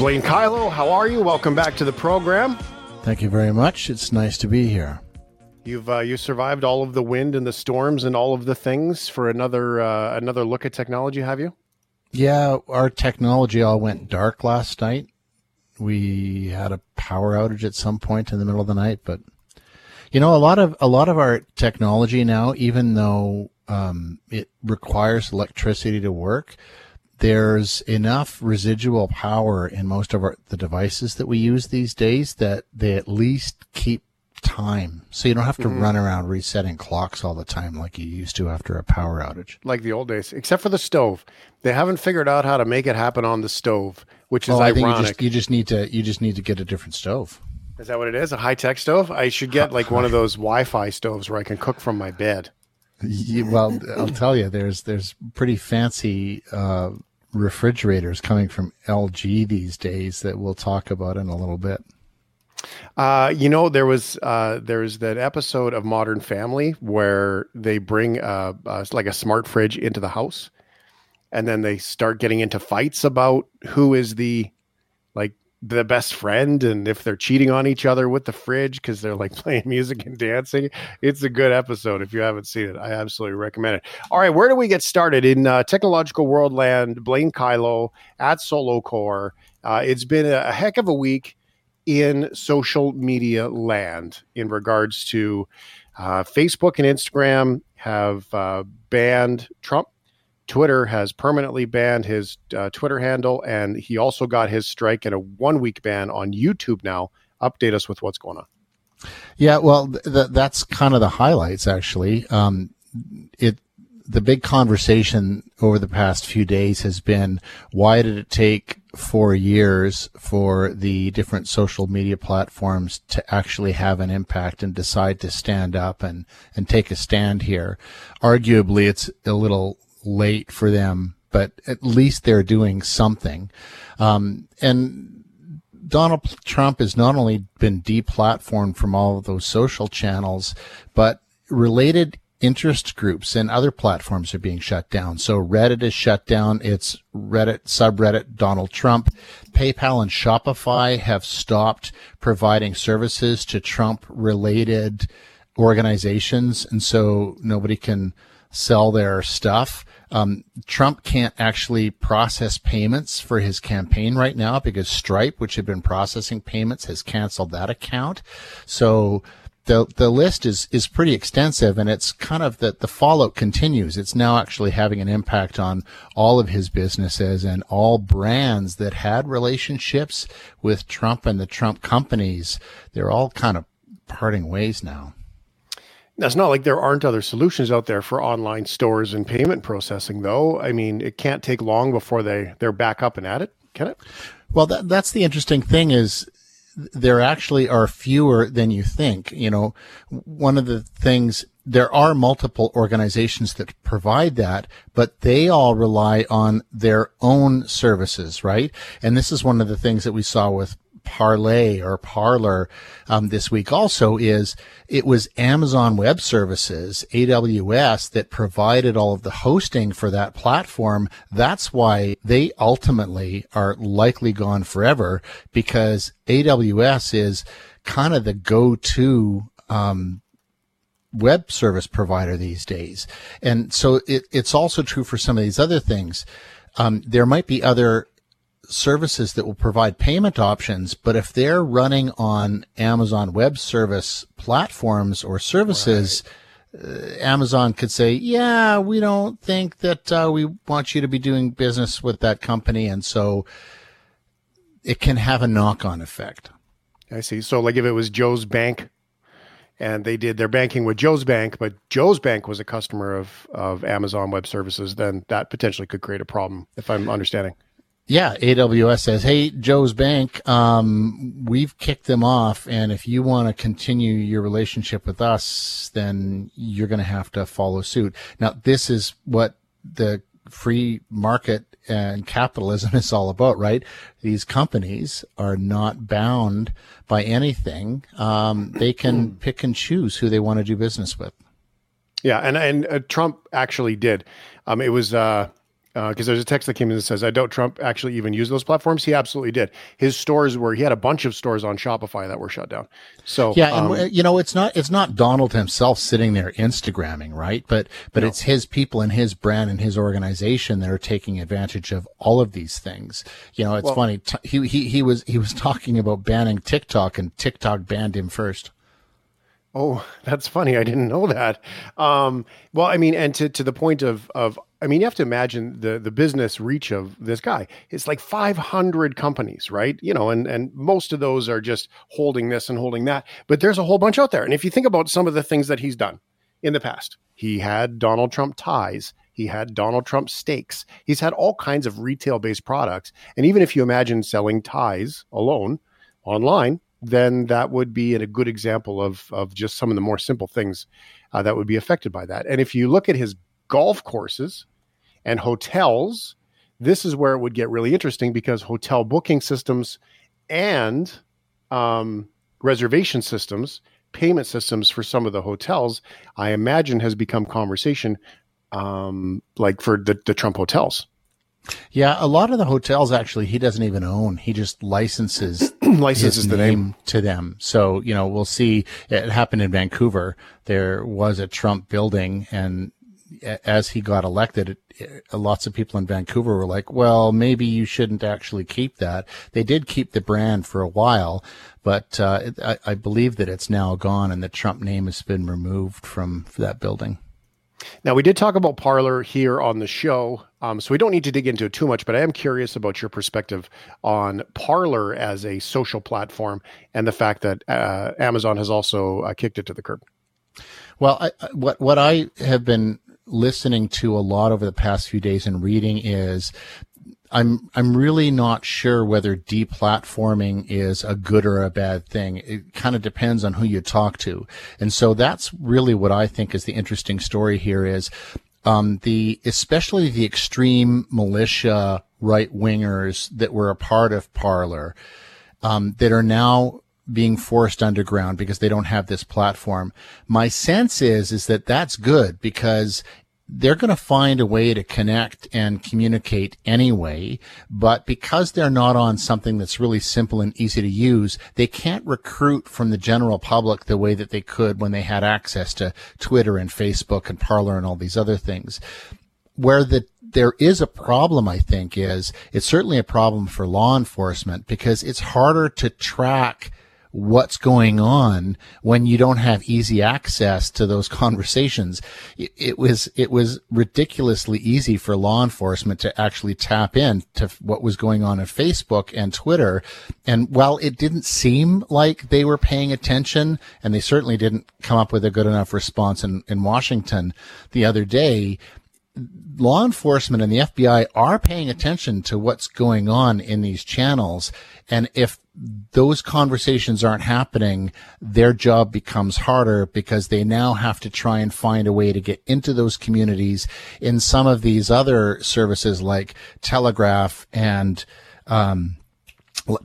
Blaine Kyllo, how are you? Welcome back to the program. Thank you very much. It's nice to be here. You've uh, you survived all of the wind and the storms and all of the things for another uh, another look at technology, have you? Yeah, our technology all went dark last night. We had a power outage at some point in the middle of the night, but you know, a lot of a lot of our technology now, even though um, it requires electricity to work, there's enough residual power in most of our, the devices that we use these days that they at least keep time. So you don't have to mm-hmm. run around resetting clocks all the time like you used to after a power outage. Like the old days, except for the stove. They haven't figured out how to make it happen on the stove, which is ironic. I think you just, you just need to you just need to get a different stove. Is that what it is? A high tech stove? I should get like one of those Wi Fi stoves where I can cook from my bed. well, I'll tell you, there's there's pretty fancy uh, refrigerators coming from LG these days that we'll talk about in a little bit. Uh, you know, there was uh, there's that episode of Modern Family where they bring uh, uh, like a smart fridge into the house, and then they start getting into fights about who is the the best friend and if they're cheating on each other with the fridge because they're like playing music and dancing. It's a good episode. If you haven't seen it, I absolutely recommend it. All right, where do we get started in uh, technological world land? Blaine Kyllo at Solocorps. Uh, it's been a, a, heck of a week in social media land in regards to uh, Facebook and Instagram have uh, banned Trump Twitter has permanently banned his uh, Twitter handle, and he also got his strike and a one week ban on YouTube now. Update us with what's going on. Yeah, well, th- that's kind of the highlights, actually. Um, it the big conversation over the past few days has been why did it take four years for the different social media platforms to actually have an impact and decide to stand up and, and take a stand here? Arguably, it's a little late for them, but at least they're doing something. Um, and Donald Trump has not only been deplatformed from all of those social channels, but related interest groups and other platforms are being shut down. So Reddit is shut down. It's Reddit subreddit Donald Trump. PayPal and Shopify have stopped providing services to Trump related organizations. And so nobody can sell their stuff. Um, Trump can't actually process payments for his campaign right now because Stripe, which had been processing payments, has canceled that account. So the the list is is pretty extensive, and it's kind of that the fallout continues. It's now actually having an impact on all of his businesses and all brands that had relationships with Trump and the Trump companies. They're all kind of parting ways now. It's not like there aren't other solutions out there for online stores and payment processing, though. I mean, it can't take long before they they're back up and at it, can it? Well, that, that's the interesting thing is there actually are fewer than you think. You know, one of the things there are multiple organizations that provide that, but they all rely on their own services, right? And this is one of the things that we saw with Parlay or parlor um, this week also is it was Amazon Web Services, AWS, that provided all of the hosting for that platform. That's why they ultimately are likely gone forever because AWS is kind of the go-to um, web service provider these days. And so it, it's also true for some of these other things. Um, there might be other services that will provide payment options, but if they're running on Amazon Web Service platforms or services, right. uh, Amazon could say, "Yeah, we don't think that uh, we want you to be doing business with that company," and so it can have a knock-on effect. I see. So, like if it was Joe's Bank, and they did their banking with Joe's Bank, but Joe's Bank was a customer of of Amazon Web Services, then that potentially could create a problem, if I'm understanding. Yeah, AWS says, "Hey, Joe's Bank, um, we've kicked them off, and if you want to continue your relationship with us, then you're going to have to follow suit." Now, this is what the free market and capitalism is all about, right? These companies are not bound by anything; um, they can pick and choose who they want to do business with. Yeah, and and uh, Trump actually did. Um, it was. Uh because uh, there's a text that came in that says, "I doubt Trump actually even used those platforms." He absolutely did. His stores were he had a bunch of stores on Shopify that were shut down. So yeah, um, and you know it's not it's not Donald himself sitting there Instagramming, right? But but no. it's his people and his brand and his organization that are taking advantage of all of these things. You know, it's well, funny. He he he was he was talking about banning TikTok, and TikTok banned him first. Oh, that's funny. I didn't know that. Um, well, I mean, and to, to the point of, of, I mean, you have to imagine the, the business reach of this guy. It's like 500 companies, right? You know, and, and most of those are just holding this and holding that, but there's a whole bunch out there. And if you think about some of the things that he's done in the past, he had Donald Trump ties. He had Donald Trump steaks. He's had all kinds of retail based products. And even if you imagine selling ties alone online, then that would be a good example of of just some of the more simple things uh, that would be affected by that. And if you look at his golf courses and hotels, this is where it would get really interesting because hotel booking systems and um, reservation systems, payment systems for some of the hotels, I imagine has become conversation um, like for the, the Trump hotels. Yeah, a lot of the hotels actually he doesn't even own. He just licenses licenses the name, name, to them. So you know we'll see. It happened in Vancouver. There was a Trump building, and as he got elected, it, lots of people in Vancouver were like, "Well, maybe you shouldn't actually keep that." They did keep the brand for a while, but uh, I, I believe that it's now gone, and the Trump name has been removed from that building. Now, we did talk about Parler here on the show, um, so we don't need to dig into it too much, but I am curious about your perspective on Parler as a social platform and the fact that uh, Amazon has also uh, kicked it to the curb. Well, I, what what I have been listening to a lot over the past few days and reading is I'm I'm really not sure whether deplatforming is a good or a bad thing. It kind of depends on who you talk to, and so that's really what I think is the interesting story here. Is um, the especially the extreme militia right wingers that were a part of Parler um, that are now being forced underground because they don't have this platform. My sense is is that that's good because they're going to find a way to connect and communicate anyway. But because they're not on something that's really simple and easy to use, they can't recruit from the general public the way that they could when they had access to Twitter and Facebook and Parler and all these other things. Where the there is a problem, I think, is it's certainly a problem for law enforcement because it's harder to track what's going on when you don't have easy access to those conversations. It, it, was, it was ridiculously easy for law enforcement to actually tap in to what was going on on Facebook and Twitter. And while it didn't seem like they were paying attention and they certainly didn't come up with a good enough response in, in Washington the other day, law enforcement and the FBI are paying attention to what's going on in these channels. And if those conversations aren't happening, their job becomes harder because they now have to try and find a way to get into those communities in some of these other services like Telegraph and, um,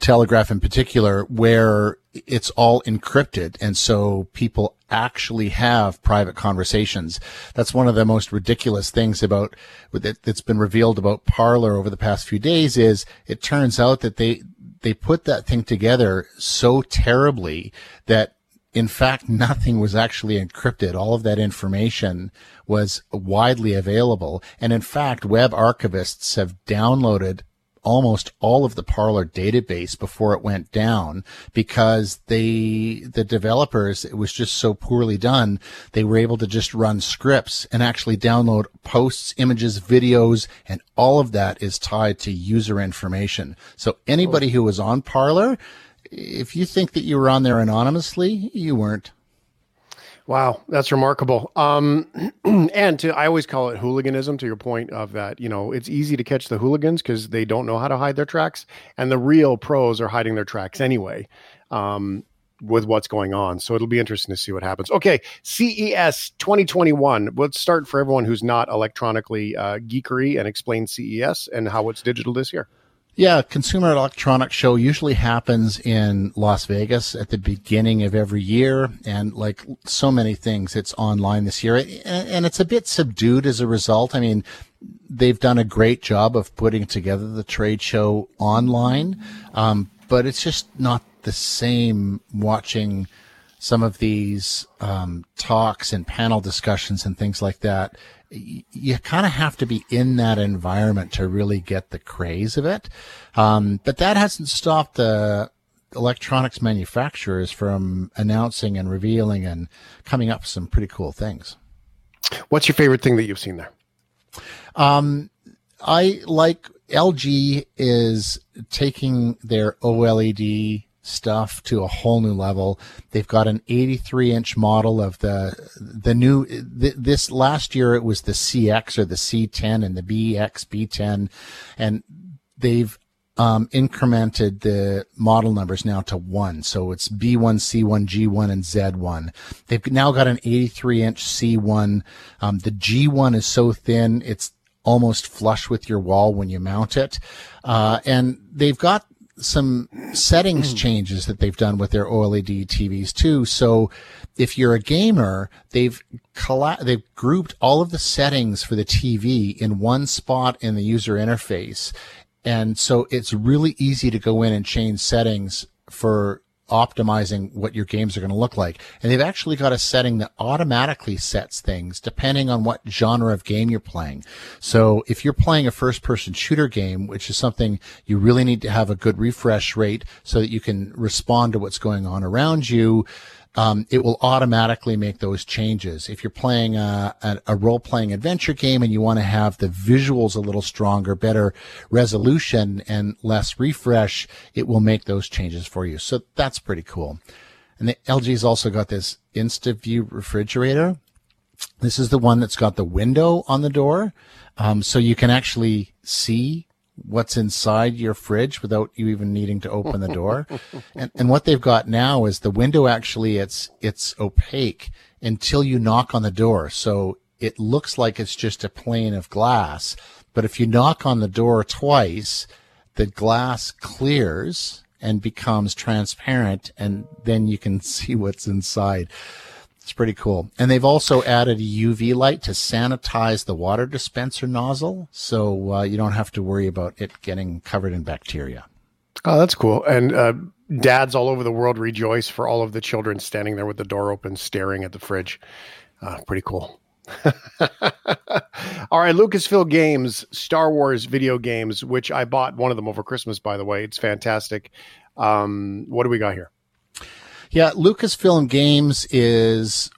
Telegraph in particular, where it's all encrypted. And so people actually have private conversations. That's one of the most ridiculous things about that's been revealed about Parler over the past few days is it turns out that they, they put that thing together so terribly that in fact, nothing was actually encrypted. All of that information was widely available. And in fact, web archivists have downloaded almost all of the Parler database before it went down because they, the developers, it was just so poorly done. They were able to just run scripts and actually download posts, images, videos, and all of that is tied to user information. So anybody who was on Parler, if you think that you were on there anonymously, you weren't. Wow, that's remarkable. Um, and to, I always call it hooliganism. To your point of that, you know, it's easy to catch the hooligans because they don't know how to hide their tracks, and the real pros are hiding their tracks anyway. Um, with what's going on. So it'll be interesting to see what happens. Okay, CES 2021. Let's start for everyone who's not electronically uh, geekery and explain CES and how it's digital this year. Yeah, Consumer Electronics Show usually happens in Las Vegas at the beginning of every year. And like so many things, it's online this year. And it's a bit subdued as a result. I mean, they've done a great job of putting together the trade show online, um, but it's just not the same watching some of these um, talks and panel discussions and things like that. You kind of have to be in that environment to really get the craze of it. Um, but that hasn't stopped the electronics manufacturers from announcing and revealing and coming up with some pretty cool things. What's your favorite thing that you've seen there? Um, I like LG is taking their OLED stuff to a whole new level. They've got an 83 inch model of the the new th- this last year it was the CX or the C10 and the BX B10 and they've um, incremented the model numbers now to one. So it's B1, C1, G1, and Z1. They've now got an 83 inch C1. Um, the G1 is so thin, it's almost flush with your wall when you mount it. Uh, and they've got some settings hmm. changes that they've done with their OLED TVs too. So if you're a gamer, they've colla- they've grouped all of the settings for the TV in one spot in the user interface. And so it's really easy to go in and change settings for optimizing what your games are going to look like. And they've actually got a setting that automatically sets things depending on what genre of game you're playing. So if you're playing a first person shooter game, which is something you really need to have a good refresh rate so that you can respond to what's going on around you, um, it will automatically make those changes. If you're playing a, a, a role playing adventure game and you want to have the visuals a little stronger, better resolution and less refresh, it will make those changes for you. So that's pretty cool. And the LG's also got this InstaView refrigerator. This is the one that's got the window on the door. Um, so you can actually see what's inside your fridge without you even needing to open the door. and, and what they've got now is the window actually it's it's opaque until you knock on the door. So it looks like it's just a plane of glass. But if you knock on the door twice, the glass clears and becomes transparent and then you can see what's inside. It's pretty cool. And they've also added a UV light to sanitize the water dispenser nozzle, so uh, you don't have to worry about it getting covered in bacteria. Oh, that's cool. And uh, dads all over the world rejoice for all of the children standing there with the door open, staring at the fridge. Uh, pretty cool. all right, Lucasfilm Games, Star Wars video games, which I bought one of them over Christmas, by the way. It's fantastic. Um, what do we got here? Yeah, Lucasfilm Games is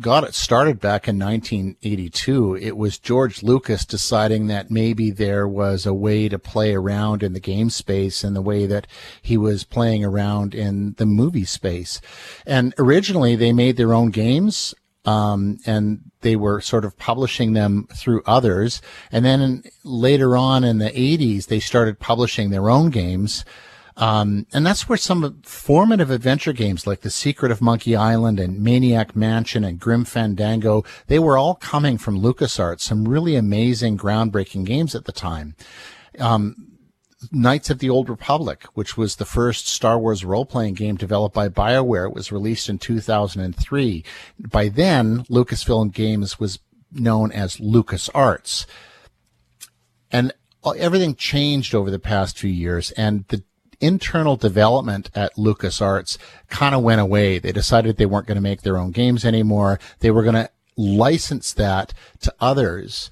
got it started back in 1982. It was George Lucas deciding that maybe there was a way to play around in the game space in the way that he was playing around in the movie space. And originally they made their own games. Um, and they were sort of publishing them through others. And then later on in the 80s, they started publishing their own games. Um, and that's where some formative adventure games like The Secret of Monkey Island and Maniac Mansion and Grim Fandango, they were all coming from LucasArts, some really amazing, groundbreaking games at the time. Um, Knights of the Old Republic, which was the first Star Wars role-playing game developed by BioWare. It was released in 2003. By then, Lucasfilm Games was known as LucasArts. And everything changed over the past few years and the internal development at LucasArts kind of went away. They decided they weren't going to make their own games anymore. They were going to license that to others.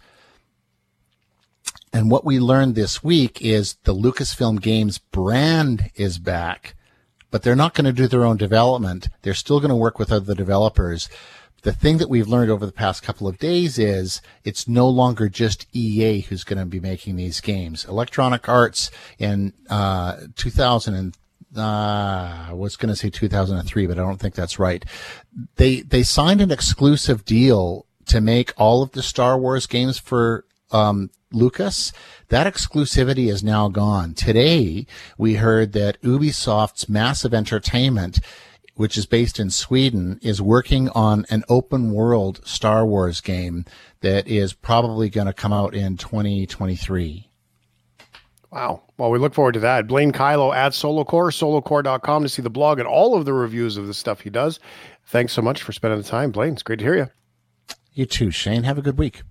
And what we learned this week is the Lucasfilm Games brand is back, but they're not going to do their own development. They're still going to work with other developers the thing that we've learned over the past couple of days is it's no longer just EA who's going to be making these games. Electronic Arts in uh, 2000 and uh, I was going to say 2003, but I don't think that's right. They they signed an exclusive deal to make all of the Star Wars games for um, Lucas. That exclusivity is now gone. Today, we heard that Ubisoft's Massive Entertainment which is based in Sweden, is working on an open world Star Wars game that is probably going to come out in 2023. Wow. Well, we look forward to that. Blaine Kyllo at Solocorps, solocorps.com to see the blog and all of the reviews of the stuff he does. Thanks so much for spending the time, Blaine. It's great to hear you. You too, Shane. Have a good week.